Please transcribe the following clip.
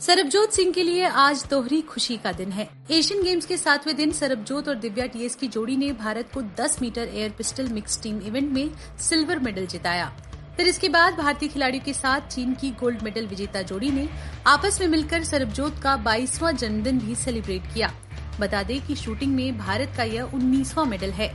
सरबजोत सिंह के लिए आज दोहरी खुशी का दिन है। एशियन गेम्स के सातवें दिन सरबजोत और दिव्या टीएस की जोड़ी ने भारत को 10 metre air pistol mix team event में सिल्वर मेडल जिताया। फिर इसके बाद भारतीय खिलाड़ियों के साथ चीन की गोल्ड मेडल विजेता जोड़ी ने आपस में मिलकर सरबजोत का बाईसवां जन्मदिन भी सेलिब्रेट किया। बता दें कि शूटिंग में भारत का यह उन्नीसवां मेडल है।